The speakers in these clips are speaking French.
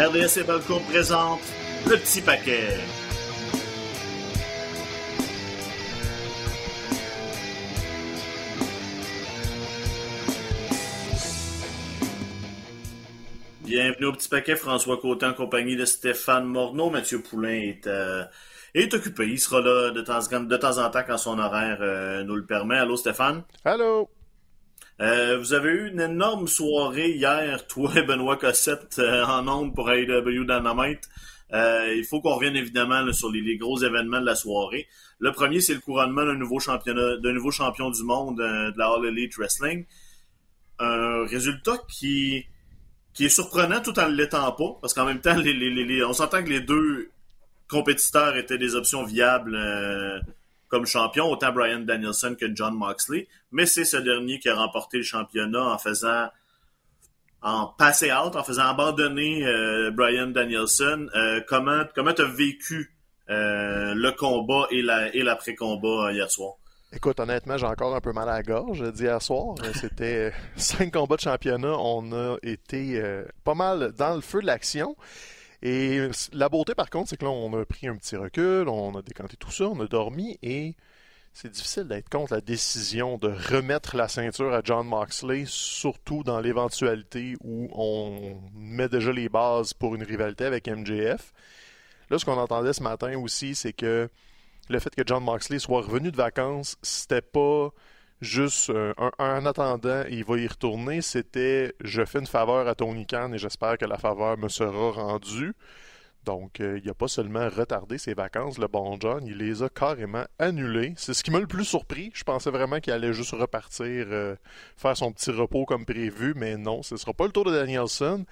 RDS et Balcourt présente le petit paquet. Bienvenue au petit paquet, François Côté en compagnie de Stéphane Morneau. Mathieu Poulain est, euh, occupé. Il sera là de temps, de temps en temps quand son horaire euh, nous le permet. Allô Stéphane? Allô? Euh, vous avez eu une énorme soirée hier, toi et Benoît Cossette, euh, en ondes pour AEW Dynamite. Euh, il faut qu'on revienne évidemment sur les, gros événements de la soirée. Le premier, c'est le couronnement d'un nouveau nouveau champion du monde de la All Elite Wrestling. Un résultat qui, est surprenant tout en ne l'étant pas, parce qu'en même temps, on s'entend que les deux compétiteurs étaient des options viables comme champion, autant Brian Danielson que John Moxley, mais c'est ce dernier qui a remporté le championnat en faisant en passé out, en faisant abandonner euh, Brian Danielson. Euh, comment comment tu as vécu euh, le combat et la et l'après-combat hier soir? Écoute, honnêtement, j'ai encore un peu mal à la gorge hier soir. C'était cinq combats de championnat. On a été pas mal dans le feu de l'action. Et la beauté, par contre, c'est que là, on a pris un petit recul, on a décanté tout ça, on a dormi et c'est difficile d'être contre la décision de remettre la ceinture à John Moxley, surtout dans l'éventualité où on met déjà les bases pour une rivalité avec MJF. Là, ce qu'on entendait ce matin aussi, c'est que le fait que John Moxley soit revenu de vacances, c'était pas juste euh, un, attendant, il va y retourner, c'était je fais une faveur à Tony Khan et j'espère que la faveur me sera rendue. Donc, euh, il n'a pas seulement retardé ses vacances, le bon John, il les a carrément annulées. C'est ce qui m'a le plus surpris. Je pensais vraiment qu'il allait juste repartir, euh, faire son petit repos comme prévu, mais non, ce ne sera pas le tour de Danielson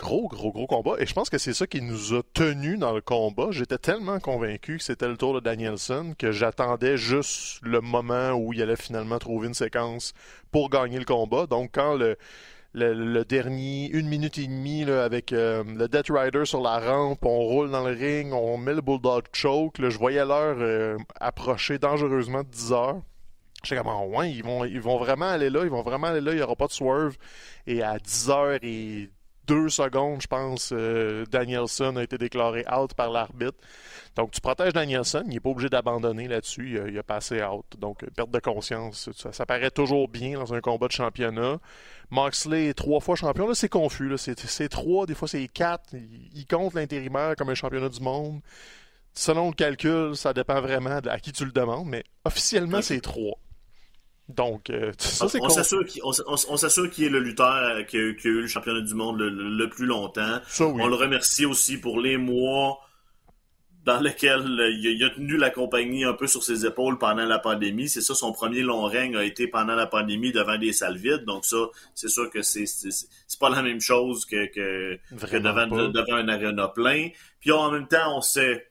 gros, gros, gros combat. Et je pense que c'est ça qui nous a tenus dans le combat. J'étais tellement convaincu que c'était le tour de Danielson que j'attendais juste le moment où il allait finalement trouver une séquence pour gagner le combat. Donc, quand le, dernier, une minute et demie, avec euh, le Death Rider sur la rampe, on roule dans le ring, on met le Bulldog Choke, je voyais l'heure euh, approcher dangereusement de 10 heures. J'étais comme, oh, ouais, ils vont, vraiment aller là, ils vont vraiment aller là, il n'y aura pas de swerve. Et à 10 heures et deux secondes, je pense, euh, Danielson a été déclaré out par l'arbitre. Donc, tu protèges Danielson, il n'est pas obligé d'abandonner là-dessus, il, a passé out. Donc, perte de conscience, ça, paraît toujours bien dans un combat de championnat. Moxley est trois fois champion, là, c'est confus, c'est trois, des fois c'est quatre. Il, compte l'intérimaire comme un championnat du monde. Selon le calcul, ça dépend vraiment à qui tu le demandes, mais officiellement, c'est trois. Donc, euh, ça, c'est on, s'assure qu'il, est le lutteur euh, qui a, eu le championnat du monde le, plus longtemps. On le remercie aussi pour les mois dans lesquels euh, il a, tenu la compagnie un peu sur ses épaules pendant la pandémie. C'est ça, son premier long règne a été pendant la pandémie devant des salles vides. Donc ça, c'est sûr que c'est, c'est, pas la même chose que, que, devant, devant un aréna plein. Puis en même temps, on sait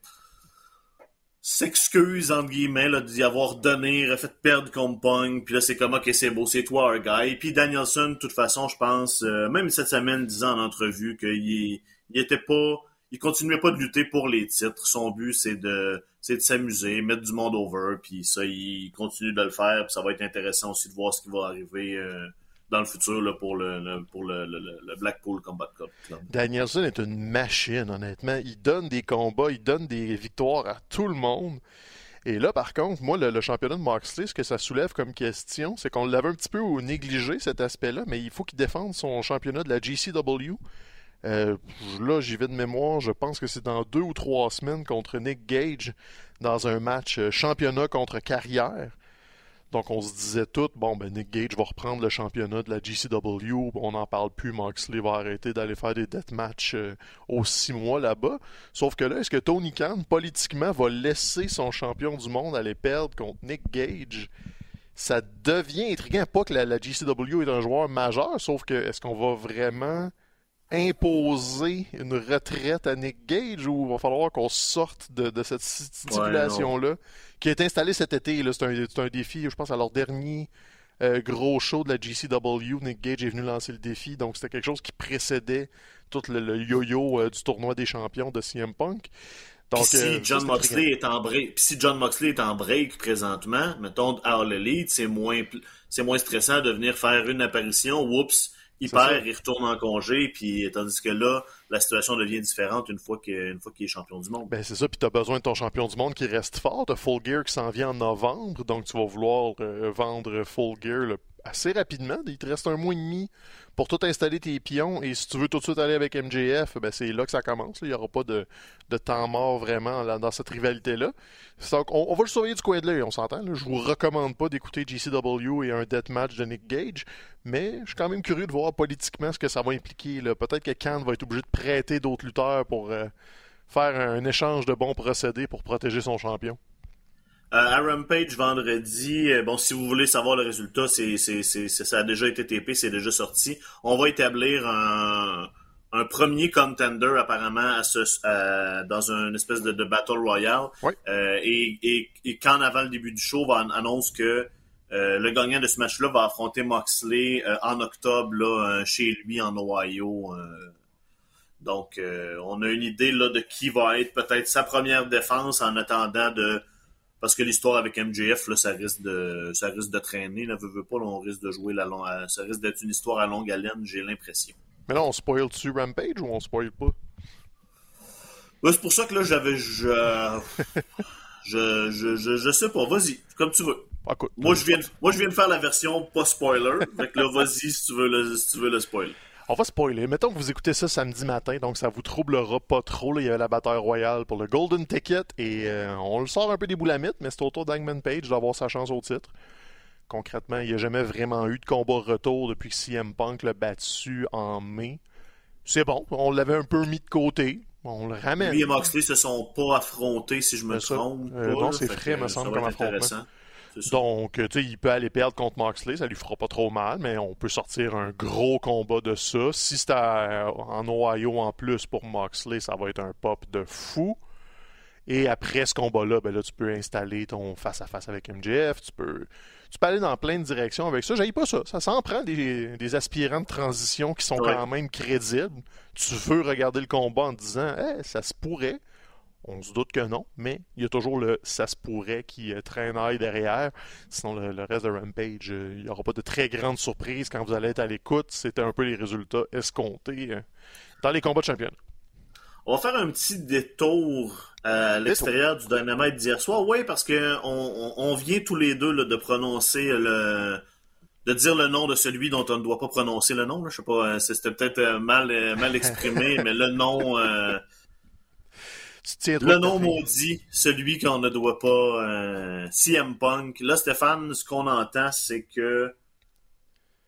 s'excuse, entre guillemets, d'y avoir donné, fait perdre contre Pong, puis là, c'est comme, ok, c'est beau, c'est toi, un gars. Et puis Danielson, de toute façon, je pense, euh, même cette semaine, disant en entrevue qu'il il était pas, il continuait pas de lutter pour les titres. Son but, c'est de, c'est de s'amuser, mettre du monde over, puis ça, il continue de le faire, puis ça va être intéressant aussi de voir ce qui va arriver euh, dans le futur là, pour, le, pour le, Blackpool Combat Club. Danielson est une machine, honnêtement. Il donne des combats, il donne des victoires à tout le monde. Et là, par contre, moi, le, championnat de Moxley, ce que ça soulève comme question, c'est qu'on l'avait un petit peu négligé, cet aspect-là, mais il faut qu'il défende son championnat de la GCW. Euh, là, j'y vais de mémoire, je pense que c'est dans deux ou trois semaines contre Nick Gage dans un match euh, championnat contre carrière. Donc on se disait tout, bon ben Nick Gage va reprendre le championnat de la GCW, on n'en parle plus, Moxley va arrêter d'aller faire des deathmatchs euh, aux six mois là-bas. Sauf que là, est-ce que Tony Khan, politiquement, va laisser son champion du monde aller perdre contre Nick Gage? Ça devient intriguant, pas que la, la GCW est un joueur majeur, sauf que est-ce qu'on va vraiment imposer une retraite à Nick Gage ou il va falloir qu'on sorte de, cette stipulation-là qui est installée cet été. C'est un, un, défi, je pense, à leur dernier euh, gros show de la GCW. Nick Gage est venu lancer le défi, donc c'était quelque chose qui précédait tout le, yo-yo euh, du tournoi des champions de CM Punk. Donc, si, euh, John Moxley est en break, si John Moxley est en break présentement, mettons à All Elite, c'est moins, c'est moins stressant de venir faire une apparition, oups, il perd, il retourne en congé, puis tandis que là, la situation devient différente une fois qu'il est champion du monde. Ben c'est ça, puis tu as besoin de ton champion du monde qui reste fort. Tu Full Gear qui s'en vient en novembre, donc tu vas vouloir euh, vendre Full Gear assez rapidement. Il te reste un mois et demi pour tout installer tes pions. Et si tu veux tout de suite aller avec MJF, ben c'est là que ça commence. Il n'y aura pas de, temps mort vraiment dans cette rivalité-là. On, va le surveiller du coin de l'œil, on s'entend. Je vous recommande pas d'écouter GCW et un deathmatch de Nick Gage, mais je suis quand même curieux de voir politiquement ce que ça va impliquer. Peut-être que Khan va être obligé de prêter d'autres lutteurs pour euh, faire un échange de bons procédés pour protéger son champion. Euh, à Rampage vendredi, euh, bon, si vous voulez savoir le résultat, c'est, c'est, c'est, ça a déjà été TP, c'est déjà sorti. On va établir un, un premier contender apparemment à ce, dans une espèce de, de Battle Royale. Euh, et, et, et, quand avant le début du show, on annonce que euh, le gagnant de ce match-là va affronter Moxley en octobre là, chez lui en Ohio. donc, on a une idée là, de qui va être peut-être sa première défense en attendant de parce que l'histoire avec MJF, là, ça risque de, ça risque de traîner. Ne veut, veut pas, on risque de jouer la long, ça risque d'être une histoire à longue haleine, j'ai l'impression. Mais là, on spoil-tu Rampage ou on spoil pas? c'est pour ça que là, j'avais, je, je, je, je, sais pas. Vas-y, comme tu veux. Ah, moi, je viens, moi, je viens de faire la version pas spoiler. fait que là, vas-y si tu veux le, si tu veux le spoil. On va spoiler. Mettons que vous écoutez ça samedi matin, donc ça vous troublera pas trop. il y avait la bataille royale pour le Golden Ticket et euh, on le sort un peu des boulamites, mais c'est au tour d'Angman Page d'avoir sa chance au titre. Concrètement, il n'y a jamais vraiment eu de combat retour depuis que CM Punk l'a battu en mai. C'est bon, on l'avait un peu mis de côté. On le ramène. Lui et Moxley se sont pas affrontés, si je me trompe. Euh, non, c'est frais, me semble, comme affrontement. Donc, tu sais, il peut aller perdre contre Moxley, ça lui fera pas trop mal, mais on peut sortir un gros combat de ça. Si c'est en Ohio en plus pour Moxley, ça va être un pop de fou. Et après ce combat-là, ben là, tu peux installer ton face-à-face avec MJF, tu peux, tu peux aller dans plein de directions avec ça. J'aille pas ça. Ça s'en prend des, aspirants de transition qui sont quand même crédibles. Tu veux regarder le combat en disant, hey, ça se pourrait. On se doute que non, mais il y a toujours le ça se pourrait qui euh, traîne derrière. Sinon, le, reste de Rampage, euh, il n'y aura pas de très grandes surprises quand vous allez être à l'écoute. C'était un peu les résultats escomptés euh, dans les combats de championnat. On va faire un petit détour à l'extérieur du Dynamite d'hier soir. Oui, parce qu'on on, vient tous les deux de prononcer le. de dire le nom de celui dont on ne doit pas prononcer le nom. Je sais pas, c'était peut-être mal, mal exprimé, mais le nom le nom maudit, celui qu'on ne doit pas, euh, CM Punk. Là, Stéphane, ce qu'on entend, c'est que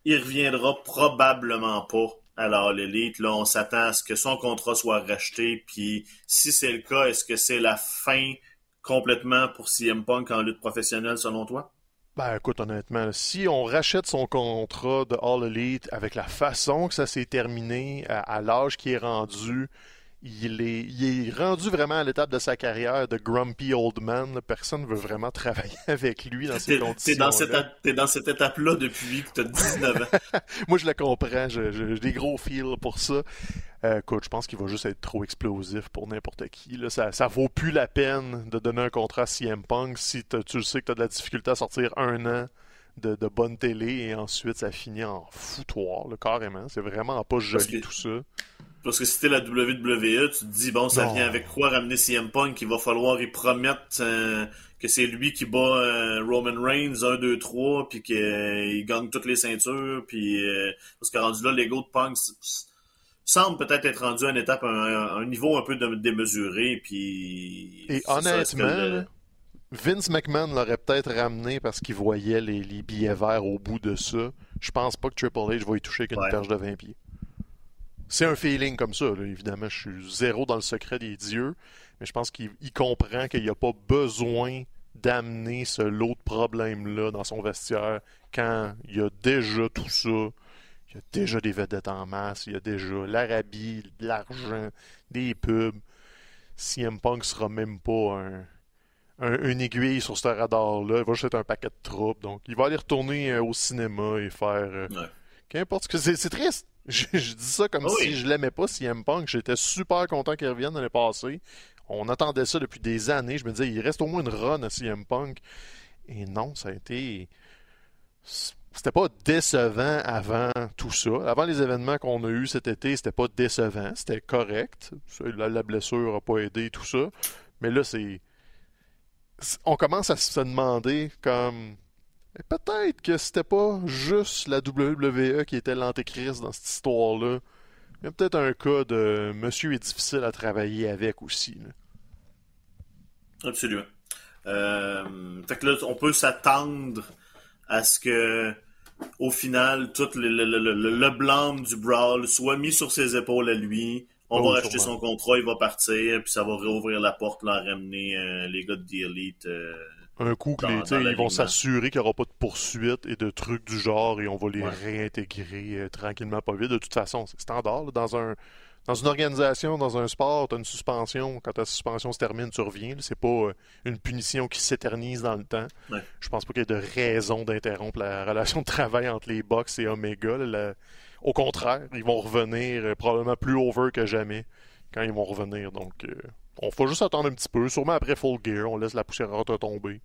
il reviendra probablement pas à l'élite. Là, on s'attend à ce que son contrat soit racheté. Puis, si c'est le cas, est-ce que c'est la fin complètement pour CM Punk en lutte professionnelle, selon toi? Ben écoute, honnêtement, si on rachète son contrat de All Elite avec la façon que ça s'est terminé, à l'âge qui est rendu, il est, il est rendu vraiment à l'étape de sa carrière de grumpy old man. Personne ne veut vraiment travailler avec lui dans ces conditions. T'es dans cette, étape-là depuis que tu as 19 ans. Moi, je le comprends. J'ai des gros feels pour ça. Euh, écoute, je pense qu'il va juste être trop explosif pour n'importe qui. Là. Ça, ça vaut plus la peine de donner un contrat à CM Punk si tu sais que tu as de la difficulté à sortir un an de, bonne télé et ensuite ça finit en foutoir, carrément. C'est vraiment pas joli tout ça. Parce que si c'était la WWE, tu te dis, bon, ça vient avec quoi ramener CM Punk? Il va falloir y promettre euh, que c'est lui qui bat euh, Roman Reigns 1, 2, 3, puis qu'il euh, gagne toutes les ceintures, puis parce que rendu là, l'ego de Punk semble peut-être être rendu à une étape, un, un niveau un peu démesuré, puis... Et honnêtement, Vince McMahon l'aurait peut-être ramené parce qu'il voyait les, billets verts au bout de ça. Je pense pas que Triple H va y toucher qu'une perche de 20 pieds. C'est un feeling comme ça. Évidemment, je suis zéro dans le secret des dieux, mais je pense qu'il comprend qu'il n'y a pas besoin d'amener ce lot de problèmes-là dans son vestiaire quand il y a déjà tout ça. Il y a déjà des vedettes en masse, il y a déjà l'Arabie, l'argent, des pubs. CM Punk sera même pas un, une aiguille sur ce radar-là. Il va juste être un paquet de troupes. Donc, il va aller retourner euh, au cinéma et faire. Euh, qu'importe ce que c'est. C'est triste. Je, dis ça comme ah si je l'aimais pas, CM Punk. J'étais super content qu'il revienne l'année passée. On attendait ça depuis des années. Je me disais, il reste au moins une run à CM Punk. Et non, ça a été. c'était pas décevant avant tout ça. Avant les événements qu'on a eus cet été, c'était pas décevant. C'était correct. La, blessure a pas aidé, tout ça. Mais là, c'est. On commence à se demander comme. Peut-être que c'était pas juste la WWE qui était l'antéchrist dans cette histoire-là. Il y a peut-être un cas de monsieur est difficile à travailler avec aussi. Absolument. Euh, fait que là, on peut s'attendre à ce que, au final, tout le, le, le, blâme du Brawl soit mis sur ses épaules à lui. On oh, va acheter son contrat, il va partir, puis ça va réouvrir la porte, là, ramener euh, les gars de The Elite. Euh, un coup que ils vont s'assurer qu'il n'y aura pas de poursuites et de trucs du genre et on va les réintégrer tranquillement, pas vite. De toute façon, c'est standard. dans un dans une organisation, dans un sport, tu as une suspension. Quand ta suspension se termine, tu reviens. C'est pas euh, une punition qui s'éternise dans le temps. Je pense pas qu'il y ait de raison d'interrompre la relation de travail entre les Bucks et Omega. Au contraire, ils vont revenir euh, probablement plus over que jamais quand ils vont revenir. Donc, euh, on faut juste attendre un petit peu. Sûrement après Full Gear, on laisse la poussière tomber.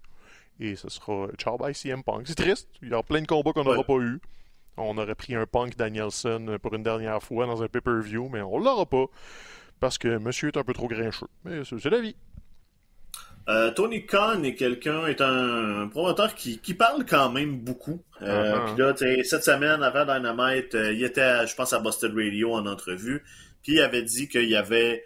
Et ce sera ciao bye CM Punk. C'est triste. Il y a plein de combats qu'on n'aura pas eu. On aurait pris un Punk Danielson pour une dernière fois dans un pay-per-view, mais on l'aura pas parce que monsieur est un peu trop grincheux. Mais c'est la vie. Euh, Tony Khan est quelqu'un, est un, promoteur qui, parle quand même beaucoup. Euh, uh-huh. Puis là, cette semaine, avant Dynamite, euh, il était, je pense, à Boston Radio en entrevue. Puis il avait dit qu'il y avait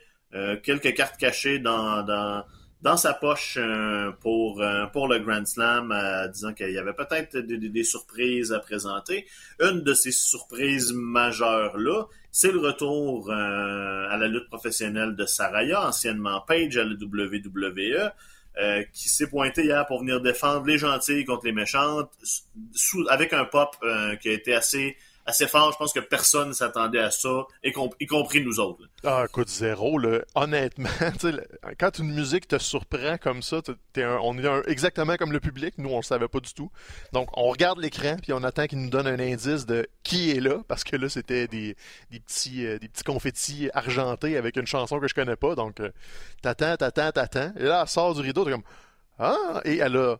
quelques cartes cachées dans, dans, dans sa poche euh, pour, euh, pour le Grand Slam, euh, disant qu'il y avait peut-être des, surprises à présenter. Une de ces surprises majeures-là, c'est le retour à la lutte professionnelle de Saraya, anciennement Page à la WWE. qui s'est pointé hier pour venir défendre les gentils contre les méchantes, avec un pop qui a été assez assez fort. Je pense que personne ne s'attendait à ça, y, compris nous autres. Ah, écoute, zéro. Là. Honnêtement, quand une musique te surprend comme ça, on est exactement comme le public. Nous, on le savait pas du tout. Donc, on regarde l'écran, puis on attend qu'il nous donne un indice de qui est là, parce que là, c'était des, petits, euh, des petits confettis argentés avec une chanson que je connais pas. Donc, euh, t'attends, t'attends, t'attends. Et là, elle sort du rideau, t'es comme Ah! Et elle a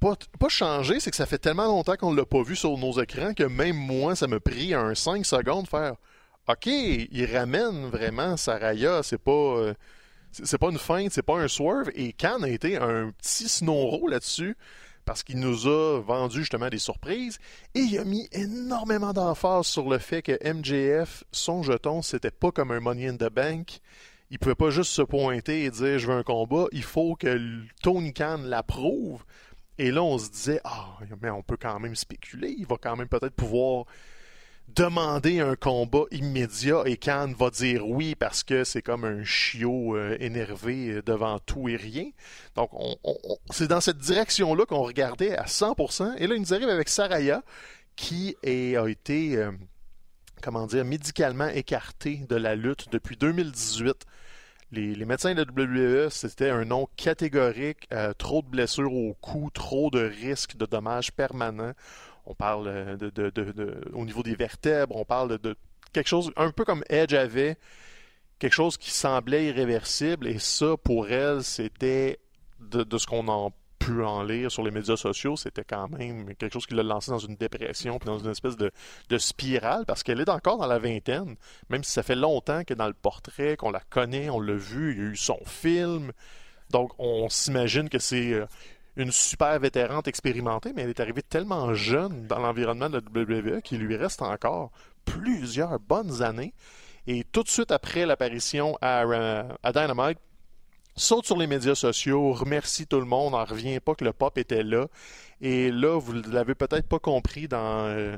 pas, pas changé, c'est que ça fait tellement longtemps qu'on l'a pas vu sur nos écrans que même moi, ça m'a pris un 5 secondes de faire OK, il ramène vraiment Saraya, c'est pas. Euh, c'est pas une feinte, c'est pas un swerve. Et Khan a été un petit snowro là-dessus parce qu'il nous a vendu justement des surprises et il a mis énormément d'emphase sur le fait que MJF, son jeton, c'était pas comme un Money in the Bank. Il pouvait pas juste se pointer et dire je veux un combat. Il faut que Tony Khan l'approuve. Et là, on se disait, ah, mais on peut quand même spéculer. Il va quand même peut-être pouvoir demander un combat immédiat et Khan va dire oui parce que c'est comme un chiot euh, énervé euh, devant tout et rien. Donc, c'est dans cette direction-là qu'on regardait à 100%. Et là, il nous arrive avec Saraya qui a été, euh, comment dire, médicalement écarté de la lutte depuis 2018. Les, médecins de la WWE, c'était un nom catégorique, euh, trop de blessures au cou, trop de risques de dommages permanents. On parle euh, de, au niveau des vertèbres, on parle de, quelque chose un peu comme Edge avait, quelque chose qui semblait irréversible, et ça, pour elle, c'était de, ce qu'on en en lire sur les médias sociaux, c'était quand même quelque chose qui l'a lancé dans une dépression, puis dans une espèce de, spirale, parce qu'elle est encore dans la vingtaine, même si ça fait longtemps que dans le portrait, qu'on la connaît, on l'a vu, il y a eu son film. Donc, on s'imagine que c'est euh, une super vétérante expérimentée, mais elle est arrivée tellement jeune dans l'environnement de la WWE qu'il lui reste encore plusieurs bonnes années. Et tout de suite après l'apparition à Dynamite, saute sur les médias sociaux, remercie tout le monde, n'en revient pas que le pop était là. Et là, vous l'avez peut-être pas compris dans, euh,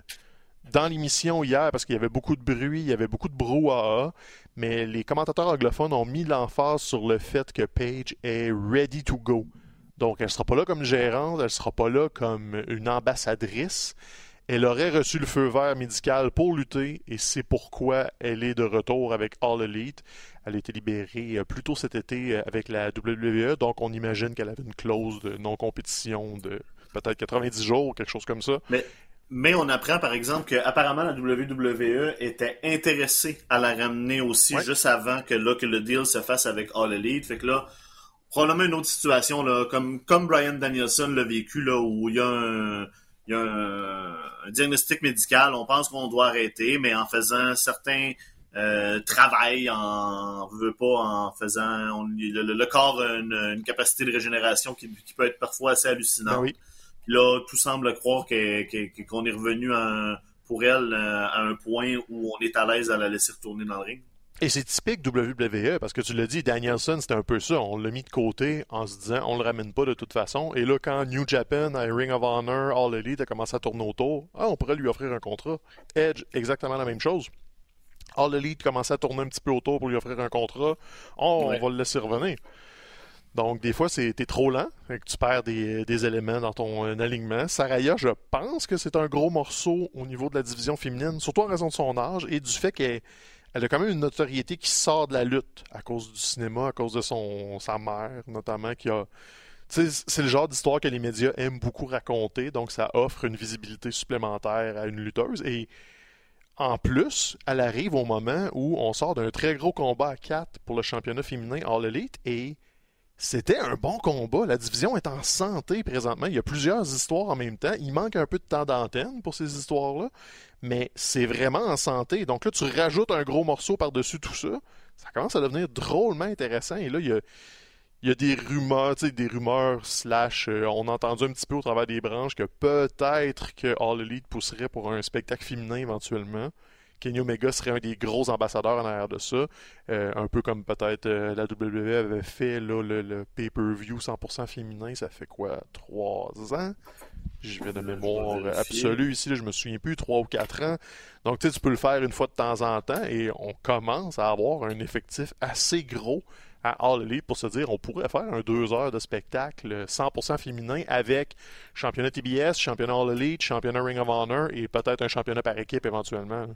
dans l'émission hier, parce qu'il y avait beaucoup de bruit, il y avait beaucoup de brouhaha, mais les commentateurs anglophones ont mis l'emphase sur le fait que Paige est ready to go. Donc, elle ne sera pas là comme gérante, elle ne sera pas là comme une ambassadrice. Elle aurait reçu le feu vert médical pour lutter et c'est pourquoi elle est de retour avec All Elite. Elle a été libérée euh, plus tôt cet été euh, avec la WWE, donc on imagine qu'elle avait une clause de non-compétition de peut-être 90 jours, quelque chose comme ça. Mais, mais on apprend par exemple qu'apparemment la WWE était intéressée à la ramener aussi juste avant que, là, que le deal se fasse avec All Elite. Fait que là, probablement une autre situation, là, comme, comme Brian Danielson l'a vécu, là, où il y a un, il y a diagnostic médical, on pense qu'on doit arrêter, mais en faisant certains euh, travail en veut pas en faisant le, corps a une, capacité de régénération qui, peut être parfois assez hallucinante. Ben Puis là, tout semble croire qu'on est revenu pour elle euh, à un point où on est à l'aise à la laisser retourner dans le ring. Et c'est typique WWE parce que tu l'as dit, Danielson, c'était un peu ça. On l'a mis de côté en se disant on le ramène pas de toute façon. Et là, quand New Japan, Ring of Honor, All Elite a commencé à tourner autour, ah, on pourrait lui offrir un contrat. Edge, exactement la même chose. All Elite commençait à tourner un petit peu autour pour lui offrir un contrat. Oh, on va le laisser revenir. Donc, des fois, c'est trop lent et que tu perds des, éléments dans ton euh, alignement. Saraya, je pense que c'est un gros morceau au niveau de la division féminine, surtout en raison de son âge et du fait qu'elle a quand même une notoriété qui sort de la lutte à cause du cinéma, à cause de son sa mère, notamment, qui a. C'est le genre d'histoire que les médias aiment beaucoup raconter, donc ça offre une visibilité supplémentaire à une lutteuse. Et en plus, elle arrive au moment où on sort d'un très gros combat à 4 pour le championnat féminin All Elite et c'était un bon combat. La division est en santé présentement. Il y a plusieurs histoires en même temps. Il manque un peu de temps d'antenne pour ces histoires-là, mais c'est vraiment en santé. Donc là, tu rajoutes un gros morceau par-dessus tout ça. Ça commence à devenir drôlement intéressant. Et là, il y a, des rumeurs, des rumeurs slash, euh, on a entendu un petit peu au travers des branches que peut-être que All Elite pousserait pour un spectacle féminin éventuellement. Kenny Omega serait un des gros ambassadeurs en arrière de ça. Euh, un peu comme peut-être euh, la WWE avait fait là, le, pay-per-view 100% féminin, ça fait quoi, trois ans? Je vais de mémoire absolue ici, je me souviens plus, trois ou quatre ans. Donc tu sais, tu peux le faire une fois de temps en temps et on commence à avoir un effectif assez gros à All Elite pour se dire on pourrait faire un deux heures de spectacle 100% féminin avec championnat TBS, championnat All Elite, championnat Ring of Honor et peut-être un championnat par équipe éventuellement.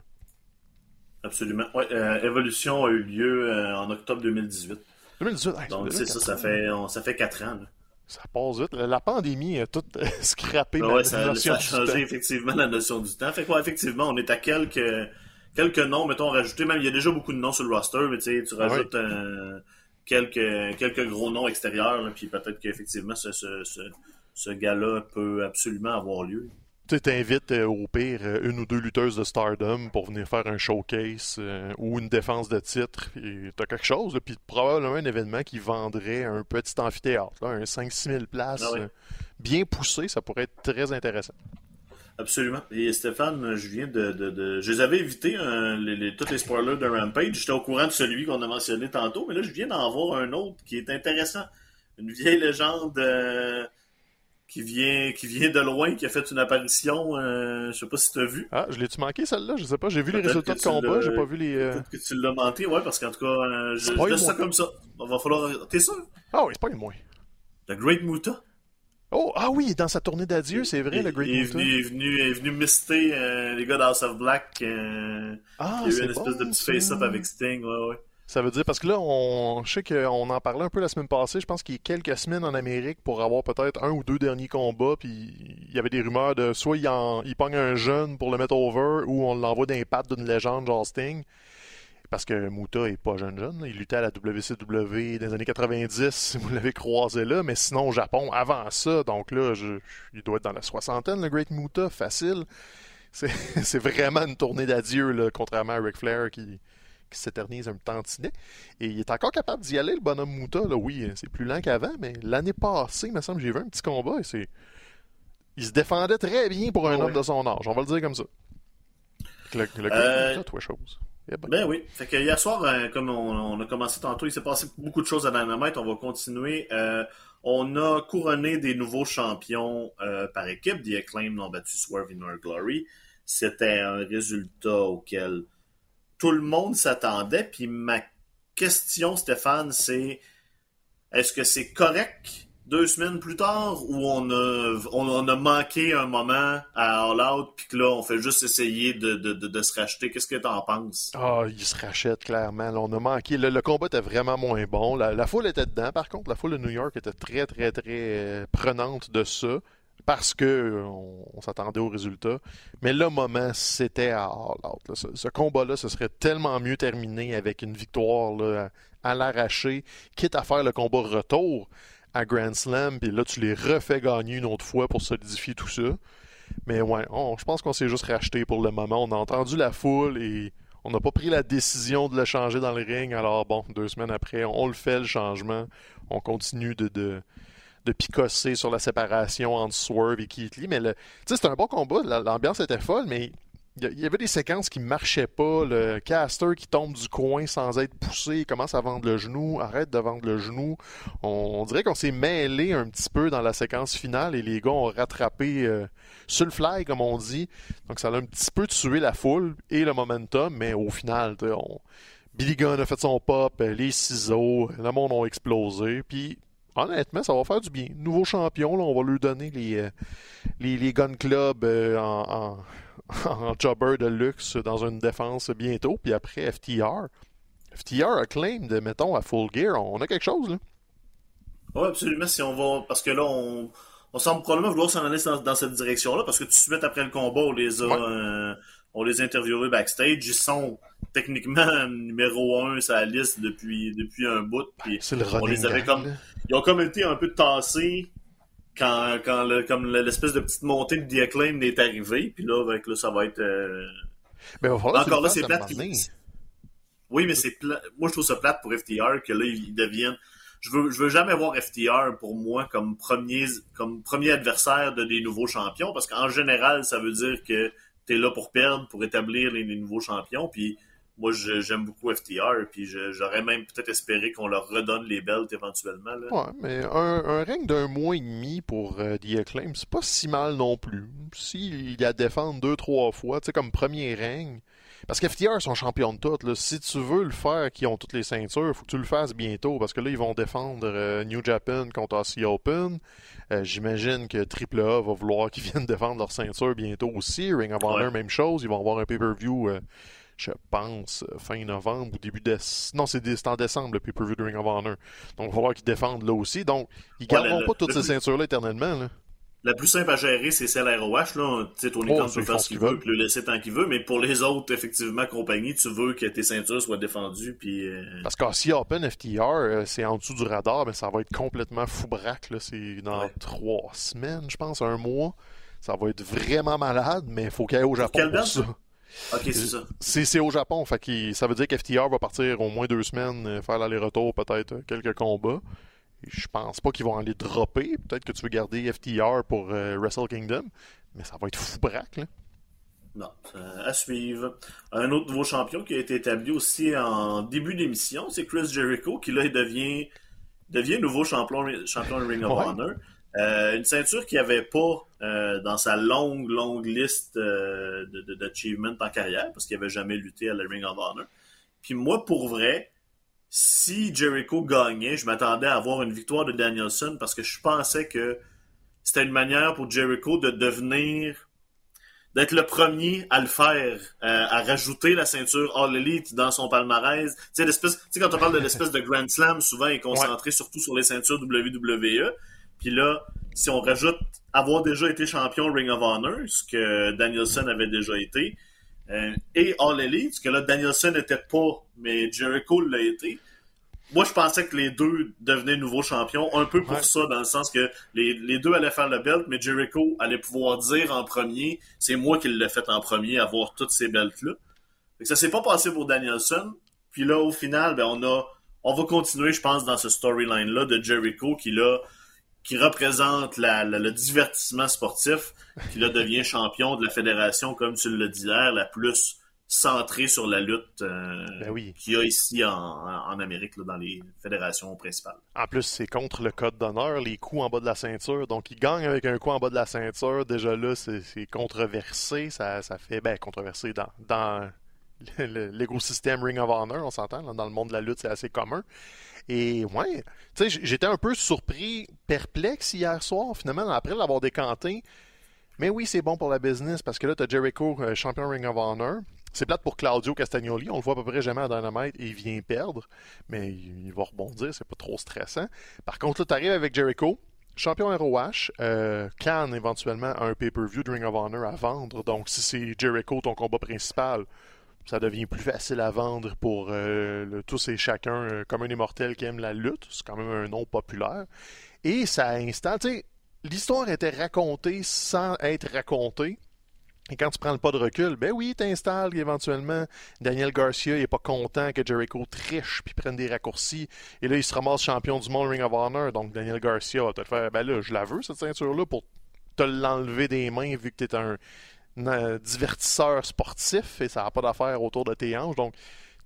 Absolument. Ouais, euh, Evolution a eu lieu euh, en octobre 2018. 2018, Donc c'est ça, ça fait, ça fait quatre ans. Ça passe vite. La pandémie a tout euh, scrappé ouais, ça, ça, a changé effectivement la notion du temps. Fait quoi, effectivement, on est à quelques quelques noms, mettons, rajoutés. Même il y a déjà beaucoup de noms sur le roster, mais tu rajoutes un quelques, quelques gros noms extérieurs, puis peut-être qu'effectivement, ce, ce, ce, ce gars-là peut absolument avoir lieu. Tu t'invites euh, au pire euh, une ou deux lutteuses de Stardom pour venir faire un showcase euh, ou une défense de titre. Tu as quelque chose, puis probablement un événement qui vendrait un petit amphithéâtre, un 5-6 000 places ah bien poussé, ça pourrait être très intéressant. Absolument. Et Stéphane, je viens de. de, Je les avais évités, hein, les, tous les spoilers de Rampage. J'étais au courant de celui qu'on a mentionné tantôt, mais là, je viens d'en voir un autre qui est intéressant. Une vieille légende qui, vient, qui vient de loin, qui a fait une apparition. Euh, je sais pas si tu as vu. Ah, je l'ai-tu manqué celle-là? Je sais pas. J'ai vu les résultats de combat, j'ai pas vu les. Euh, peut-être que tu l'as manqué, ouais, parce qu'en tout cas, je, laisse ça comme ça. Il va falloir. T'es sûr? Ah oui, c'est pas une moins. The Great Muta Oh, ah oui, dans sa tournée d'adieu, c'est vrai, le Great il est venu, il est venu, est venu mister euh, les gars d'House of Black. Euh, ah, il y a eu une espèce de petit face-up avec Sting, ouais, ouais. Ça veut dire, parce que là, on, je sais qu'on en parlait un peu la semaine passée, je pense qu'il y a quelques semaines en Amérique pour avoir peut-être un ou deux derniers combats, puis il y avait des rumeurs de soit il, en, pogne un jeune pour le mettre over, ou on l'envoie d'un pattes d'une légende genre Sting. Parce que Muta est pas jeune jeune. Il luttait à la WCW dans les années 90, si vous l'avez croisé là. Mais sinon, au Japon, avant ça, donc là, il doit être dans la soixantaine, le Great Muta, facile. C'est vraiment une tournée d'adieu, contrairement à Ric Flair qui, qui s'éternise un tantinet. Et il est encore capable d'y aller, le bonhomme Muta. Là. Oui, c'est plus lent qu'avant, mais l'année passée, il me semble, j'ai vu un petit combat et c'est. Il se défendait très bien pour un homme de son âge, on va le dire comme ça. Le, le euh, toi, chose. Ben oui. Fait que hier soir, euh, comme on, a commencé tantôt, il s'est passé beaucoup de choses à Dynamite. On va continuer. Euh, on a couronné des nouveaux champions euh, par équipe. The Acclaim n'ont battu Swerve in Our Glory. C'était un résultat auquel tout le monde s'attendait. Puis ma question, Stéphane, c'est est-ce que c'est correct deux semaines plus tard où on a, a manqué un moment à All Out, puis que là, on fait juste essayer de, se racheter? Qu'est-ce que t'en penses? Ah, il se rachète clairement. on a manqué. Le, combat était vraiment moins bon. La, foule était dedans, par contre. La foule de New York était très, très, très euh, prenante de ça. Parce que on, s'attendait au résultat. Mais le moment, c'était à All Out. Ce, combat-là, ce serait tellement mieux terminé avec une victoire là, à, l'arraché, quitte à faire le combat retour à Grand Slam, puis là, tu les refais gagner une autre fois pour solidifier tout ça. Mais ouais, je pense qu'on s'est juste racheté pour le moment. On a entendu la foule et on n'a pas pris la décision de le changer dans le ring. Alors bon, deux semaines après, on le fait le changement. On continue de, de picosser sur la séparation entre Swerve et Keith Lee. Mais c'était un bon combat. L'ambiance était folle, mais il y avait des séquences qui marchaient pas. Le caster qui tombe du coin sans être poussé, commence à vendre le genou, arrête de vendre le genou. On, dirait qu'on s'est mêlé un petit peu dans la séquence finale et les gars ont rattrapé euh, sur le fly, comme on dit. Donc ça a un petit peu tué la foule et le momentum, mais au final, Billy Gunn a fait son pop, les ciseaux, le monde a explosé. Puis honnêtement, ça va faire du bien. Nouveau champion, là, on va lui donner les, euh, les, Gun Club en en jobber de luxe dans une défense bientôt, puis après FTR. FTR a claim de, mettons, à Full Gear, on a quelque chose, là. Oui, absolument, si on va... Parce que là, on, on semble probablement vouloir s'en aller dans, cette direction-là, parce que tout de suite après le combat, on les a... Euh, on les a interviewés backstage. Ils sont techniquement numéro un sur la liste depuis, depuis un bout. Puis on les avait comme. Ils ont comme été un peu tassés quand, quand le, comme l'espèce de petite montée de The Acclaim est arrivée, puis là, avec là, ça va être. Euh... Mais Encore là, c'est plate. Oui, mais c'est plat... Moi, je trouve ça plate pour FTR que là, ils deviennent. Je veux, je veux jamais voir FTR pour moi comme premier, comme premier adversaire de des nouveaux champions, parce qu'en général, ça veut dire que tu es là pour perdre, pour établir les, nouveaux champions, puis moi, j'aime beaucoup FTR, puis j'aurais même peut-être espéré qu'on leur redonne les belts éventuellement. Ouais, mais un, règne d'un mois et demi pour euh, The Acclaim, c'est pas si mal non plus. S'il y a défendre deux, trois fois, tu sais, comme premier règne. Parce qu'FTR sont champions de tout. Là. Si tu veux le faire, qui ont toutes les ceintures, il faut que tu le fasses bientôt. Parce que là, ils vont défendre euh, New Japan contre Aussie Open. Euh, j'imagine que AAA va vouloir qu'ils viennent défendre leur ceinture bientôt aussi. Ring of Honor, même chose. Ils vont avoir un pay-per-view je pense, euh, fin novembre ou début décembre. Non, c'est en décembre le pay-per-view de Ring of Honor. Donc, il va falloir qu'ils défendent là aussi. Donc, ils ne garderont pas toutes ces ceintures-là éternellement. Là. La plus simple à gérer, c'est celle ROH. Là. Tony oh, Khan peut faire ce qu'il veut, puis le laisser tant qu'il veut. Mais pour les autres, effectivement, compagnies, tu veux que tes ceintures soient défendues. Puis, euh... Parce qu'Aussie Open FTR, euh, c'est en dessous du radar, mais ça va être complètement fou braque. C'est dans trois semaines, je pense, un mois. Ça va être vraiment malade, mais il faut qu'il ait au Japon pour ça. Ok, c'est ça. C'est au Japon, fait ça veut dire qu'FTR va partir au moins deux semaines, euh, faire l'aller-retour, peut-être euh, quelques combats. Je pense pas qu'ils vont aller dropper. Peut-être que tu veux garder FTR pour euh, Wrestle Kingdom, mais ça va être fou braque, là. Non, à suivre. Un autre nouveau champion qui a été établi aussi en début d'émission, c'est Chris Jericho, qui là devient, devient nouveau champion, champion Ring of Honor. Euh, une ceinture qu'il avait pas euh, dans sa longue, longue liste euh, d'achievements en carrière, parce qu'il n'avait jamais lutté à la Ring of Honor. Puis moi, pour vrai, si Jericho gagnait, je m'attendais à avoir une victoire de Danielson parce que je pensais que c'était une manière pour Jericho de devenir d'être le premier à le faire, à rajouter la ceinture All Elite dans son palmarès. Tu sais, quand on parle de l'espèce de Grand Slam, souvent il est concentré surtout sur les ceintures WWE. Puis là, si on rajoute avoir déjà été champion Ring of Honor, ce que Danielson avait déjà été, euh, et All Elite, que là, Danielson n'était pas, mais Jericho l'a été. Moi, je pensais que les deux devenaient nouveaux champions, un peu pour ça, dans le sens que les, deux allaient faire le belt, mais Jericho allait pouvoir dire en premier, c'est moi qui l'ai fait en premier, avoir toutes ces belts-là. Ça s'est pas passé pour Danielson. Puis là, au final, ben, on a, on va continuer, je pense, dans ce storyline-là de Jericho qui, là, qui représente le divertissement sportif, qui là devient champion de la fédération, comme tu l'as dit hier, la plus centrée sur la lutte euh, ben qu'il y a ici en, Amérique, dans les fédérations principales. En plus, c'est contre le code d'honneur, les coups en bas de la ceinture. Donc, il gagne avec un coup en bas de la ceinture. Déjà là, c'est controversé. Ça, ça fait, ben, controversé dans, dans l'écosystème Ring of Honor, on s'entend. Dans le monde de la lutte, c'est assez commun. Et ouais, tu sais, j'étais un peu surpris, perplexe hier soir, finalement, après l'avoir décanté. Mais oui, c'est bon pour la business parce que là, tu as Jericho, euh, champion Ring of Honor. C'est plate pour Claudio Castagnoli. On le voit à peu près jamais à Dynamite il vient perdre. Mais il va rebondir, c'est pas trop stressant. Par contre, là, tu arrives avec Jericho, champion ROH, euh, Cannes éventuellement un pay-per-view de Ring of Honor à vendre. Donc, si c'est Jericho ton combat principal, ça devient plus facile à vendre pour euh, tous et chacun euh, comme un immortel qui aime la lutte. C'est quand même un nom populaire. Et ça installe, tu sais, l'histoire était racontée sans être racontée. Et quand tu prends le pas de recul, ben oui, t'installes éventuellement. Daniel Garcia, il est pas content que Jericho triche puis prenne des raccourcis. Et là, il se ramasse champion du monde Ring of Honor. Donc Daniel Garcia va te faire, ben là, je la veux cette ceinture-là pour te l'enlever des mains vu que tu es un, divertisseur sportif et ça n'a pas d'affaire autour de tes hanches. Donc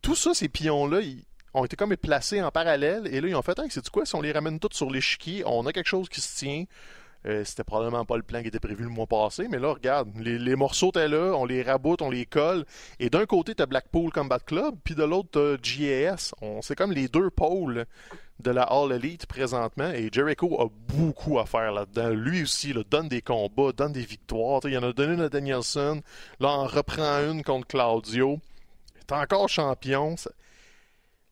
tout ça, ces pions-là, ils ont été comme placés en parallèle. Et là, ils ont fait, c'est quoi, si on les ramène tous sur l'échiquier, on a quelque chose qui se tient. Euh, c'était probablement pas le plan qui était prévu le mois passé, mais là, regarde, les, morceaux étaient là, on les raboute, on les colle. Et d'un côté, t'as Blackpool Combat Club, puis de l'autre, t'as GAS. C'est comme les deux pôles de la All Elite présentement. Et Jericho a beaucoup à faire là-dedans. Lui aussi, là, donne des combats, donne des victoires. il en a donné une à Danielson. Là, on reprend une contre Claudio. Il est encore champion.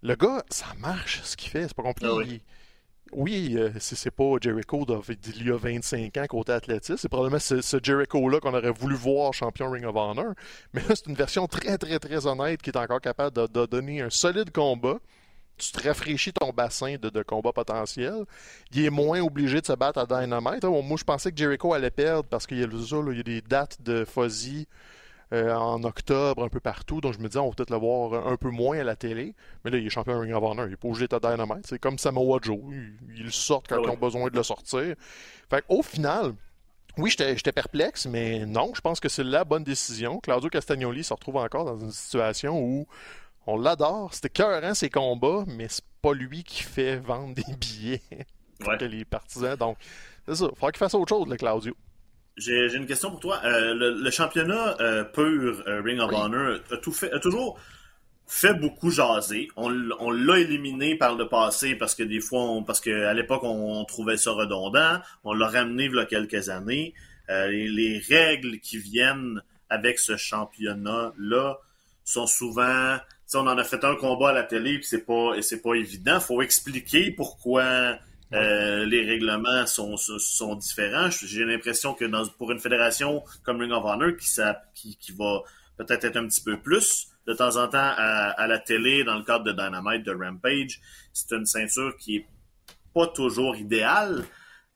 Le gars, ça marche ce qu'il fait, c'est pas compliqué. Ah oui, euh, c'est pas Jericho d'il y a 25 ans côté athlétisme. C'est probablement ce, Jericho-là qu'on aurait voulu voir champion Ring of Honor. Mais là, c'est une version très, très, très honnête qui est encore capable de, donner un solide combat. Tu te rafraîchis ton bassin de, combat potentiel. Il est moins obligé de se battre à Dynamite. moi, je pensais que Jericho allait perdre parce qu'il y a, il y a des dates de Fuzzy euh, en octobre un peu partout. Donc je me disais, on va peut-être le voir un peu moins à la télé. Mais là, il est champion Ring of Honor. Il n'est pas obligé d'être à Dynamite. C'est comme Samoa Joe. Ils le sortent quand ah ils ont besoin de le sortir. Fait au final, oui, j'étais perplexe, mais non, je pense que c'est la bonne décision. Claudio Castagnoli se retrouve encore dans une situation où on l'adore. C'était cœur ses combats, mais c'est pas lui qui fait vendre des billets pour les partisans. Donc, c'est ça. Il faudra qu'il fasse autre chose, le Claudio. J'ai une question pour toi. Euh, le, championnat euh, pur euh, Ring of Honor a, tout fait, a toujours fait beaucoup jaser. On, l'a éliminé par le passé parce que des fois, parce qu'à l'époque, on, trouvait ça redondant. On l'a ramené il y a quelques années. Les, règles qui viennent avec ce championnat-là sont souvent. On en a fait un combat à la télé, puis c'est pas, c'est pas évident. Faut expliquer pourquoi euh, les règlements sont, sont différents. J'ai l'impression que dans, pour une fédération comme Ring of Honor, qui, ça, qui, qui va peut-être être un petit peu plus de temps en temps à, à, la télé, dans le cadre de Dynamite, de Rampage, c'est une ceinture qui est pas toujours idéale.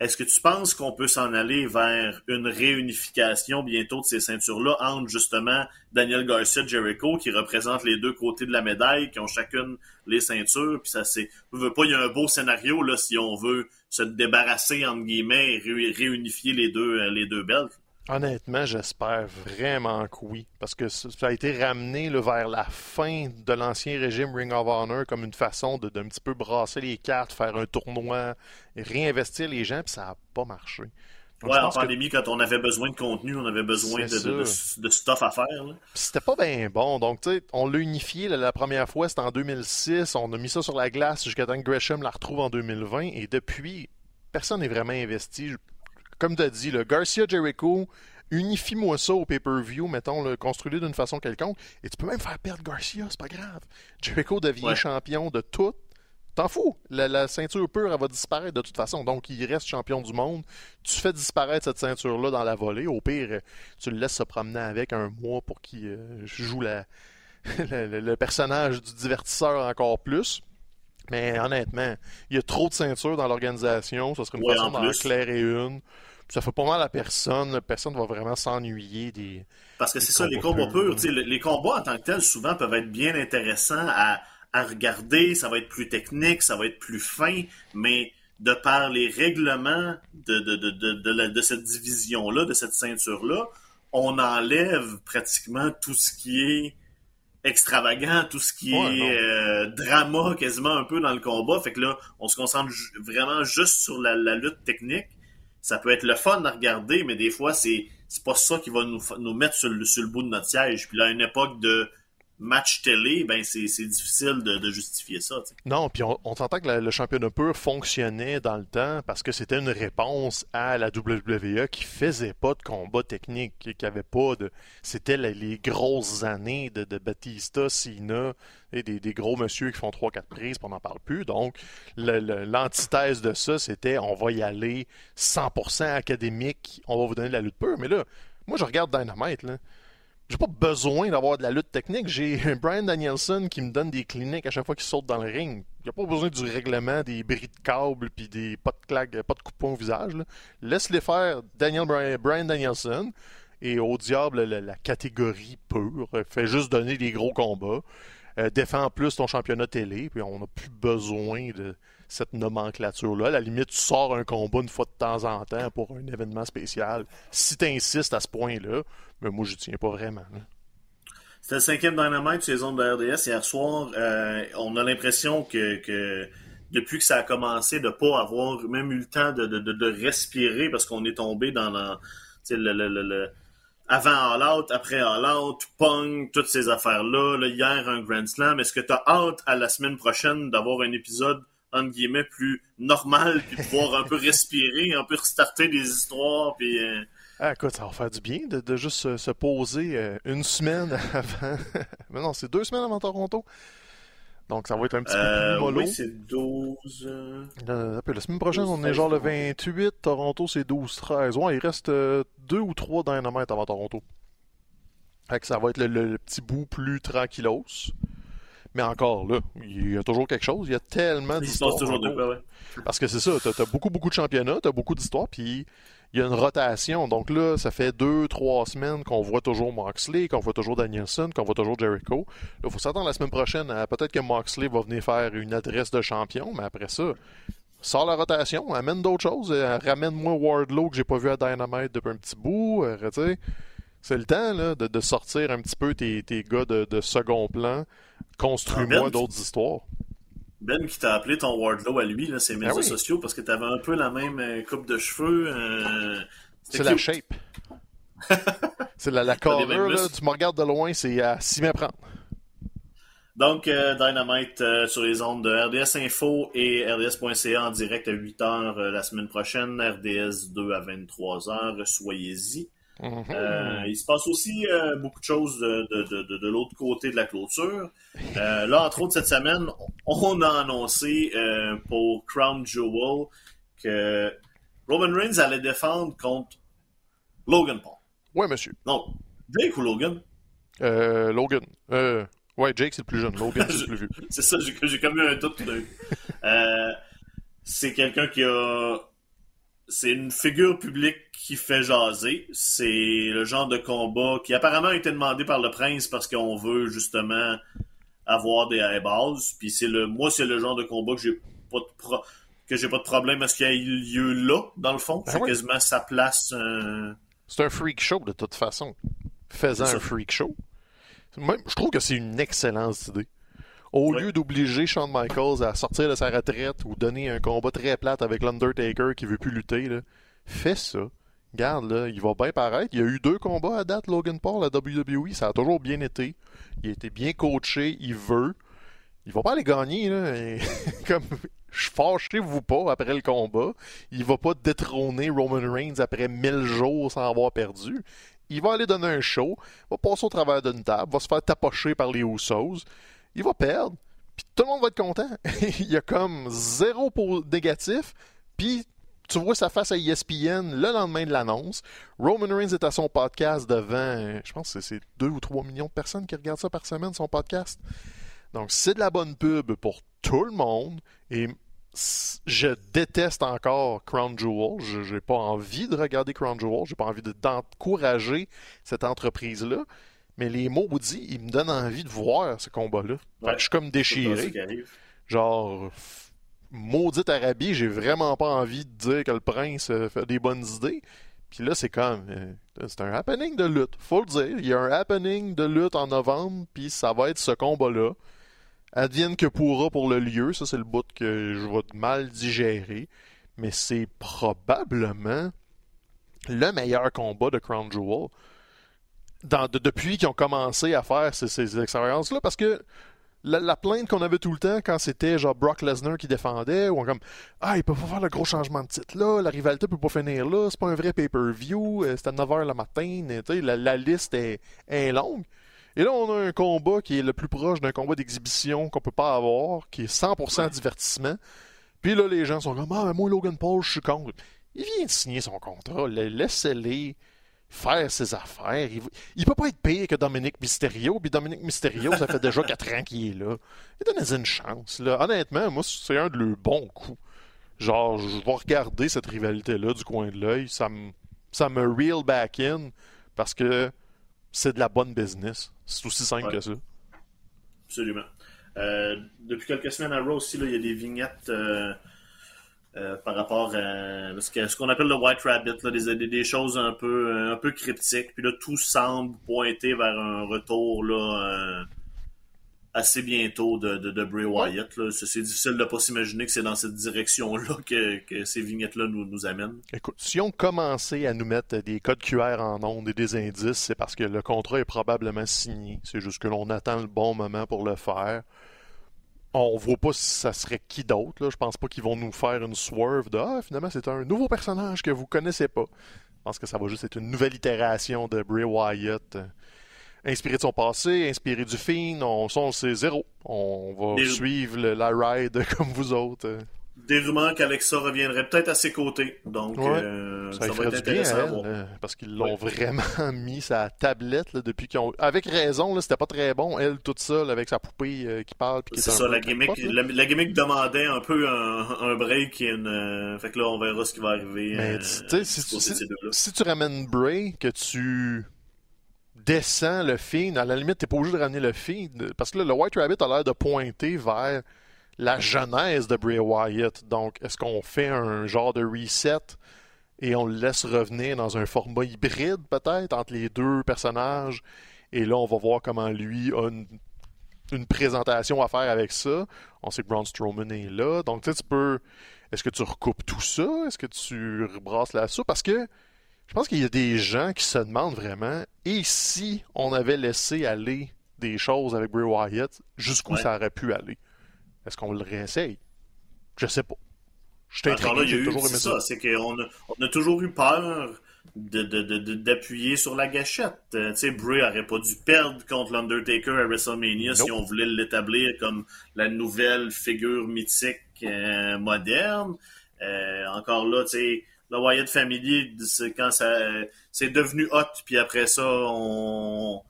Est-ce que tu penses qu'on peut s'en aller vers une réunification bientôt de ces ceintures-là entre justement Daniel Garcia Jericho qui représentent les deux côtés de la médaille, qui ont chacune les ceintures, puis ça c'est, veut pas, il y a un beau scénario là si on veut se débarrasser entre guillemets et réunifier les deux euh, les deux belts. Honnêtement, j'espère vraiment que oui. Parce que ça a été ramené vers la fin de l'ancien régime Ring of Honor comme une façon de d'un petit peu brasser les cartes, faire un tournoi, réinvestir les gens, puis ça n'a pas marché. ouais, en pandémie, quand on avait besoin de contenu, on avait besoin de, de, stuff à faire. C'était pas bien bon. Donc, tu sais, on l'a unifié la première fois, c'était en 2006. On a mis ça sur la glace jusqu'à temps que Gresham la retrouve en 2020. Et depuis, personne n'est vraiment investi comme tu as dit, le Garcia Jericho, unifie-moi ça au pay-per-view, mettons, le construis-le d'une façon quelconque, et tu peux même faire perdre Garcia, c'est pas grave. Jericho devient champion de tout. T'en fous. La, ceinture pure, elle va disparaître de toute façon. Donc, il reste champion du monde. Tu fais disparaître cette ceinture-là dans la volée. Au pire, tu le laisses se promener avec un mois pour qu'il euh, joue la, le, personnage du divertisseur encore plus. Mais honnêtement, il y a trop de ceintures dans l'organisation. Ça serait une façon d'en éclairer une ça fait pas mal à personne. Personne va vraiment s'ennuyer des. Parce que c'est ça, les combats purs. Les, combats en tant que tels, souvent, peuvent être bien intéressants à, regarder. Ça va être plus technique, ça va être plus fin, mais de par les règlements de, de, cette division-là, de cette ceinture-là, on enlève pratiquement tout ce qui est extravagant, tout ce qui est euh, drama quasiment un peu dans le combat. Fait que là, on se concentre vraiment juste sur la lutte technique ça peut être le fun à regarder, mais des fois, c'est, c'est pas ça qui va nous, nous mettre sur le, sur le bout de notre siège. Puis là, une époque de match télé, ben c'est, difficile de, justifier ça. Non, puis on, on que le championnat pur fonctionnait dans le temps parce que c'était une réponse à la WWE qui faisait pas de combat technique, qui avait pas de... C'était les, grosses années de, de Batista, Cena, et des, gros monsieur qui font 3-4 prises, on n'en parle plus. Donc, l'antithèse de ça, c'était on va y aller 100% académique, on va vous donner la lutte pure. Mais là, moi, je regarde Dynamite, là. J'ai pas besoin d'avoir de la lutte technique. J'ai Brian Danielson qui me donne des cliniques à chaque fois qu'il saute dans le ring. Il a pas besoin du règlement, des bris de câble puis des pas de claques, pas de coupons au visage. Laisse-les faire Daniel Brian Danielson et au diable la, catégorie pure. Fait juste donner des gros combats. Euh, défends plus ton championnat télé, puis on n'a plus besoin de cette nomenclature-là. La limite, tu sors un combat une fois de temps en temps pour un événement spécial. Si tu insistes à ce point-là, mais moi, je tiens pas vraiment. C'était le cinquième Dynamite saison de RDS hier soir. Euh, on a l'impression que, depuis que ça a commencé, de pas avoir même eu le temps de, respirer parce qu'on est tombé dans le, avant All Out, après All Out, Pong, toutes ces affaires-là. hier, un Grand Slam. Est-ce que tu as hâte à la semaine prochaine d'avoir un épisode entre guillemets, plus normal, puis pouvoir un peu respirer, un peu restarter des histoires, puis... Euh, ah, écoute, ça va faire du bien de, juste se, poser euh, une semaine avant... Mais non, c'est deux semaines avant Toronto. Donc, ça va être un petit peu plus euh, mollo. Oui, c'est 12... la semaine prochaine, on est genre le 28. Toronto, c'est 12-13. Ouais, il reste deux ou trois dynamites avant Toronto. Fait que ça va être le petit bout plus tranquillos. Mais encore là, il y a toujours quelque chose. Il y a tellement d'histoires. toujours de quoi, ouais. Parce que c'est ça, tu as, beaucoup, beaucoup de championnats, tu as beaucoup d'histoires, puis il y a une rotation. Donc là, ça fait deux, trois semaines qu'on voit toujours Moxley, qu'on voit toujours Danielson, qu'on voit toujours Jericho. Là, il faut s'attendre la semaine prochaine à peut-être que Moxley va venir faire une adresse de champion, mais après ça, sort la rotation, amène d'autres choses, euh, ramène-moi Wardlow que j'ai pas vu à Dynamite depuis un petit bout, euh, sais. C'est le temps là, de, sortir un petit peu tes, tes gars de, de second plan Construis-moi ben, d'autres histoires. Ben qui t'a appelé ton Wardlow à lui, là, ses médias ben sociaux, parce que t'avais un peu la même euh, coupe de cheveux. Euh, c'est la shape. c'est la, la là, tu me regardes de loin, c'est à s'y méprendre. Donc, euh, Dynamite sur les ondes de RDS Info et RDS.ca en direct à 8h la semaine prochaine, RDS 2 à 23h, soyez-y. Mhm. Euh, il se passe aussi euh, beaucoup de choses de, l'autre côté de la clôture. Euh, là, entre autres, cette semaine, on a annoncé pour Crown Jewel que Roman Reigns allait défendre contre Logan Paul. Oui, monsieur. Non, Jake ou Logan? Logan. ouais, Jake, c'est le plus jeune. Logan, c'est le plus vieux. c'est ça, j'ai comme eu un doute. c'est quelqu'un qui a c'est une figure publique qui fait jaser. C'est le genre de combat qui apparemment a été demandé par le prince parce qu'on veut justement avoir des eyeballs. Puis c'est le, moi, c'est le genre de combat que j'ai pas de que j'ai pas de problème à ce qu'il y ait lieu là, dans le fond. Ben c'est quasiment sa place. Euh, c'est un freak show de toute façon. Faisant un freak show. je trouve que c'est une excellente idée. Au lieu d'obliger Shawn Michaels à sortir de sa retraite ou donner un combat très plate avec l'Undertaker qui veut plus lutter, là, fais ça. Garde, là, il va bien paraître. Il y a eu deux combats à date, Logan Paul, à WWE. Ça a toujours bien été. Il a été bien coaché. Il veut. Il va pas aller gagner, là. Comme, je fâchez-vous pas après le combat. Il va pas détrôner Roman Reigns après mille jours sans avoir perdu. Il va aller donner un show. Va passer au travers d'une table. Va se faire tapocher par les Usos il va perdre, puis tout le monde va être content. il y a comme zéro pour négatif, puis tu vois sa face à ESPN le lendemain de l'annonce. Roman Reigns est à son podcast devant, je pense que c'est 2 ou 3 millions de personnes qui regardent ça par semaine, son podcast. Donc, c'est de la bonne pub pour tout le monde. Et je déteste encore Crown Jewel. Je n'ai pas envie de regarder Crown Jewel. J'ai pas envie d'encourager cette entreprise-là. Mais les maudits, ils me donnent envie de voir ce combat-là. je suis comme déchiré. Genre, maudite Arabie, j'ai vraiment pas envie de dire que le prince euh, fait des bonnes idées. Puis là, c'est comme. Euh, c'est un happening de lutte. Faut le dire. Il y a un happening de lutte en novembre, puis ça va être ce combat-là. Advienne que pourra pour le lieu. Ça, c'est le bout que je vais mal digérer. Mais c'est probablement le meilleur combat de Crown Jewel depuis qu'ils ont commencé à faire ces, expériences-là, parce que la, plainte qu'on avait tout le temps quand c'était genre Brock Lesnar qui défendait, ou comme Ah, ils peuvent pas faire le gros changement de titre là, la rivalité peut pas finir là, c'est pas un vrai pay-per-view, euh, c'est à 9h le matin, la, la liste est, longue. Et là, on a un combat qui est le plus proche d'un combat d'exhibition qu'on peut pas avoir, qui est 100% divertissement. Puis là, les gens sont comme Ah, moi, Logan Paul, je suis contre. Il vient de signer son contrat, laissez-les faire ses affaires. Il, il peut pas être pire que Dominique Mysterio. Puis Dominique Mysterio, ça fait déjà quatre ans qu'il est là. Il donne une chance. Là. Honnêtement, moi, c'est un de leurs bons coups. Genre, je vais regarder cette rivalité-là du coin de l'œil. Ça me, ça me reel back in parce que c'est de la bonne business. C'est aussi simple Ouais. que ça. Absolument. Euh, depuis quelques semaines à Raw aussi, il y a des vignettes euh, euh, par rapport à ce qu'on appelle le White Rabbit, là, des, choses un peu, un peu cryptiques. Puis là, tout semble pointer vers un retour là, euh, assez bientôt de, de, de Bray Wyatt. C'est c'est difficile de ne pas s'imaginer que c'est dans cette direction-là que, que ces vignettes-là nous, nous amènent. Écoute, si on commençait à nous mettre des codes QR en ondes et des indices, c'est parce que le contrat est probablement signé. C'est juste que l'on attend le bon moment pour le faire. On voit pas si ça serait qui d'autre. Je pense pas qu'ils vont nous faire une swerve de Ah, finalement, c'est un nouveau personnage que vous connaissez pas. Je pense que ça va juste être une nouvelle itération de Bray Wyatt. euh, Inspiré de son passé, inspiré du Fiend, on, on sait zéro. On va suivre le- la ride comme vous autres. Des rumeurs qu'Alexa reviendrait peut-être à ses côtés. Donc, Ouais. euh, Ça, ça, va être bien à intéressant elle, voir. euh, parce qu'ils l'ont Ouais. vraiment mis sa tablette là, depuis qu'ils ont. Avec raison, c'était pas très bon, elle toute seule avec sa poupée euh, qui parle. C'est ça, la gimmick, la, la gimmick demandait un peu un, un break et une. euh, fait que là, on verra ce qui va arriver. Mais euh, si, si tu ramènes Bray, que tu descends le feed, à la limite, t'es pas obligé de ramener le feed, parce que là, le White Rabbit a l'air de pointer vers la genèse de Bray Wyatt. Donc, est-ce qu'on fait un genre de reset et on le laisse revenir dans un format hybride, peut-être, entre les deux personnages? Et là, on va voir comment lui a une, une présentation à faire avec ça. On sait que Braun Strowman est là. Donc, tu sais, tu peux. Est-ce que tu recoupes tout ça? Est-ce que tu brasses la soupe? Parce que je pense qu'il y a des gens qui se demandent vraiment et si on avait laissé aller des choses avec Bray Wyatt, jusqu'où Ouais. ça aurait pu aller? Est-ce qu'on le réessaye? Je sais pas. Je là, il y a j'ai eu, toujours aimé c'est ça. c'est qu'on a, on a toujours eu peur de, de- de- de- d'appuyer sur la gâchette. Euh, tu sais, Bray aurait pas dû perdre contre l'Undertaker à WrestleMania si on voulait l'établir comme la nouvelle figure mythique euh, moderne. Euh, encore là, tu sais, le Wyatt Family, c'est quand ça, c'est devenu hot, puis après ça, on,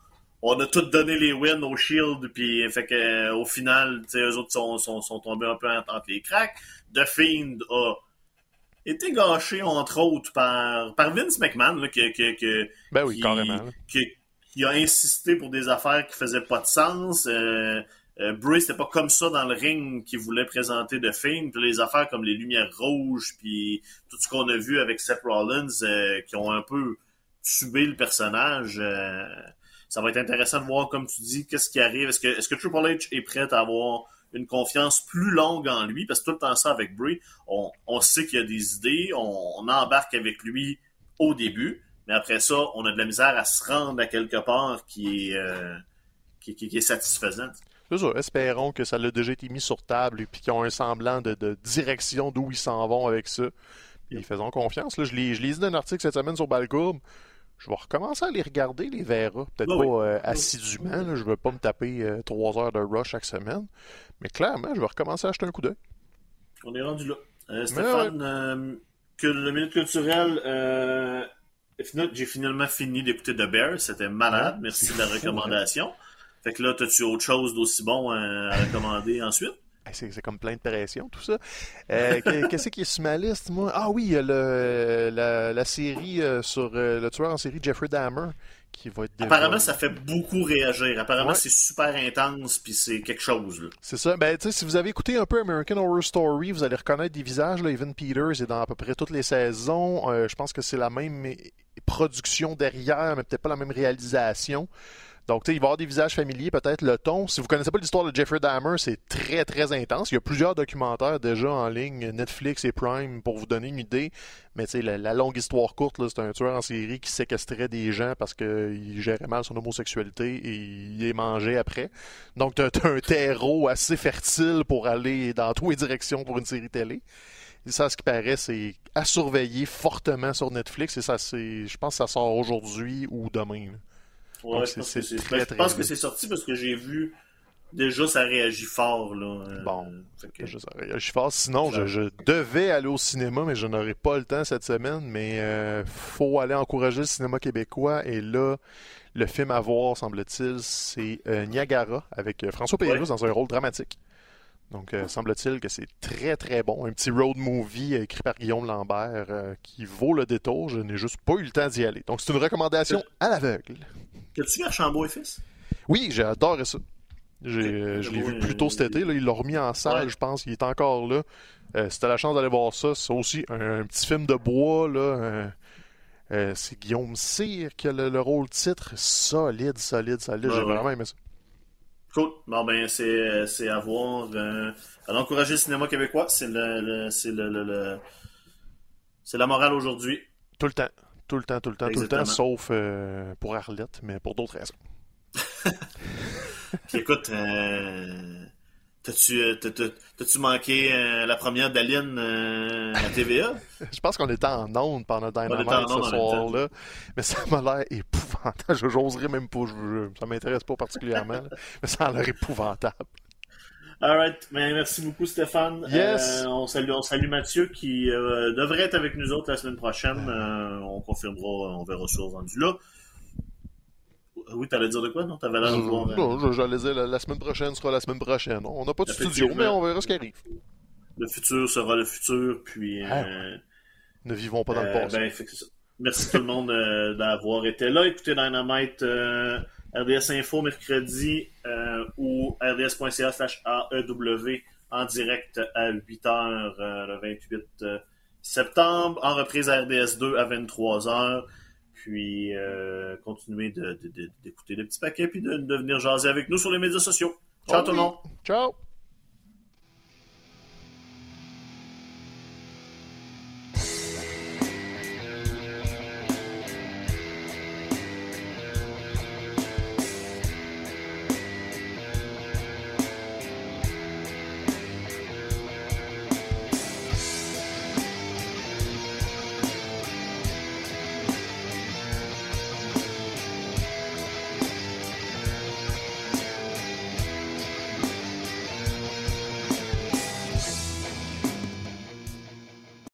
on a tout donné les wins au Shield, puis fait que euh, au final, tu sais, eux autres sont, sont, sont tombés un peu entre les cracks. The Fiend a été gâché, entre autres, par, par Vince McMahon, là, que, que, que, Ben oui, qui, carrément. qui, qui a insisté pour des affaires qui faisaient pas de sens. Euh, euh, Bray, c'était pas comme ça dans le ring qu'il voulait présenter de Fiend. Puis les affaires comme les lumières rouges, puis tout ce qu'on a vu avec Seth Rollins, euh, qui ont un peu tué le personnage. Ça va être intéressant de voir, comme tu dis, qu'est-ce qui arrive. Est-ce que, que Triple H est prêt à avoir une confiance plus longue en lui? Parce que tout le temps ça avec Bray, on, on sait qu'il y a des idées, on, embarque avec lui au début, mais après ça, on a de la misère à se rendre à quelque part qui est, euh, qui, est satisfaisant. C'est ça. Espérons que ça l'a déjà été mis sur table et qu'ils ont un semblant de, direction d'où ils s'en vont avec ça. Puis faisons confiance. Là, je je lis d'un article cette semaine sur Balcourbe. Je vais recommencer à les regarder, les Vera. Peut-être Ah pas oui. euh, assidûment. là. Je ne veux pas me taper euh, trois heures de rush chaque semaine. Mais clairement, je vais recommencer à acheter un coup d'œil. On est rendu là. Euh, Stéphane, que le minute culturel, final- j'ai finalement fini d'écouter The Bear. C'était malade. Ouais, Merci de la recommandation. Fait que là, as-tu autre chose d'aussi bon à recommander ensuite? C'est comme plein de pression, tout ça. Euh, que- Qu'est-ce qui est sur ma liste, moi? Ah oui, il y a le, la, la série euh, sur euh, le tueur en série Jeffrey Dahmer qui va être Apparemment, ça fait beaucoup réagir. Apparemment, Ouais. c'est super intense, puis c'est quelque chose. C'est ça. Ben, tu sais, si vous avez écouté un peu American Horror Story, vous allez reconnaître des visages. Là. Evan Peters est dans à peu près toutes les saisons. Euh, je pense que c'est la même production derrière, mais peut-être pas la même réalisation. Donc, tu sais, il va y avoir des visages familiers, peut-être le ton. Si vous connaissez pas l'histoire de Jeffrey Dahmer, c'est très, très intense. Il y a plusieurs documentaires déjà en ligne, Netflix et Prime, pour vous donner une idée. Mais tu sais, la, longue histoire courte, c'est un tueur en série qui séquestrait des gens parce qu'il gérait mal son homosexualité et il les mangeait après. Donc, tu as, un terreau assez fertile pour aller dans toutes les directions pour une série télé. Et ça, ce qui paraît, c'est à surveiller fortement sur Netflix. Et ça, c'est, je pense que ça sort aujourd'hui ou demain. Ouais, je pense que c'est ben, je pense que c'est sorti parce que j'ai vu déjà, ça réagit fort. Là. Euh, bon, déjà, ça réagit fort. Sinon, je, devais aller au cinéma, mais je n'aurai pas le temps cette semaine. Mais il faut aller encourager le cinéma québécois. Et là, le film à voir, semble-t-il, c'est Niagara avec François Pérusse dans un rôle dramatique. Donc, euh, semble-t-il que c'est très très bon. Un petit road movie écrit par Guillaume Lambert euh, qui vaut le détour. Je n'ai juste pas eu le temps d'y aller. Donc, c'est une recommandation à l'aveugle. T'as-tu vu Archambault et Fils? Oui, j'ai adoré ça. Euh, je l'ai vu plus tôt cet été. Là. Il l'a remis en salle, je pense. Il est encore là. si t'as la chance d'aller voir ça, c'est aussi un, petit film de bois. là. c'est Guillaume Cyr qui a le, rôle titre. Solide, solide, solide. j'ai vraiment aimé ça. Cool. Bon, ben, c'est, c'est à voir. Euh, à encourager le cinéma québécois. C'est le, c'est le, le, c'est la morale aujourd'hui. Tout le temps. Tout le temps, tout le temps, tout le temps, sauf euh, pour Arlette, mais pour d'autres raisons. Puis écoute, euh, T'as-tu, euh, t'as-tu manqué euh, la première d'Aline euh, à TVA? je pense qu'on était en onde pendant Dynamite ce soir-là. Mais ça m'a l'air épouvantable. J'oserais même pas. Je, ça m'intéresse pas particulièrement. mais ça a l'air épouvantable. Alright. Ben, merci beaucoup, Stéphane. Yes. on, salue, on salue Mathieu qui devrait être avec nous autres la semaine prochaine. on confirmera, on verra ça rendu là. Oui, t'allais dire de quoi, non? T'avais l'air de voir. Non, j'allais dire la, semaine prochaine sera la semaine prochaine. On n'a pas de studio, mais on verra ce qui arrive. Le futur sera le futur, puis. Ah. Euh, ne vivons pas dans le euh, passé. Ben, Merci tout le monde euh, d'avoir été là. Écoutez Dynamite RDS Info mercredi ou rds.ca slash AEW en direct à 8h le 28 septembre, en reprise à RDS2 à 23h. Puis euh, continuez d'écouter de, de, le petit paquet puis de, de venir jaser avec nous sur les médias sociaux. Ciao tout le monde. Ciao.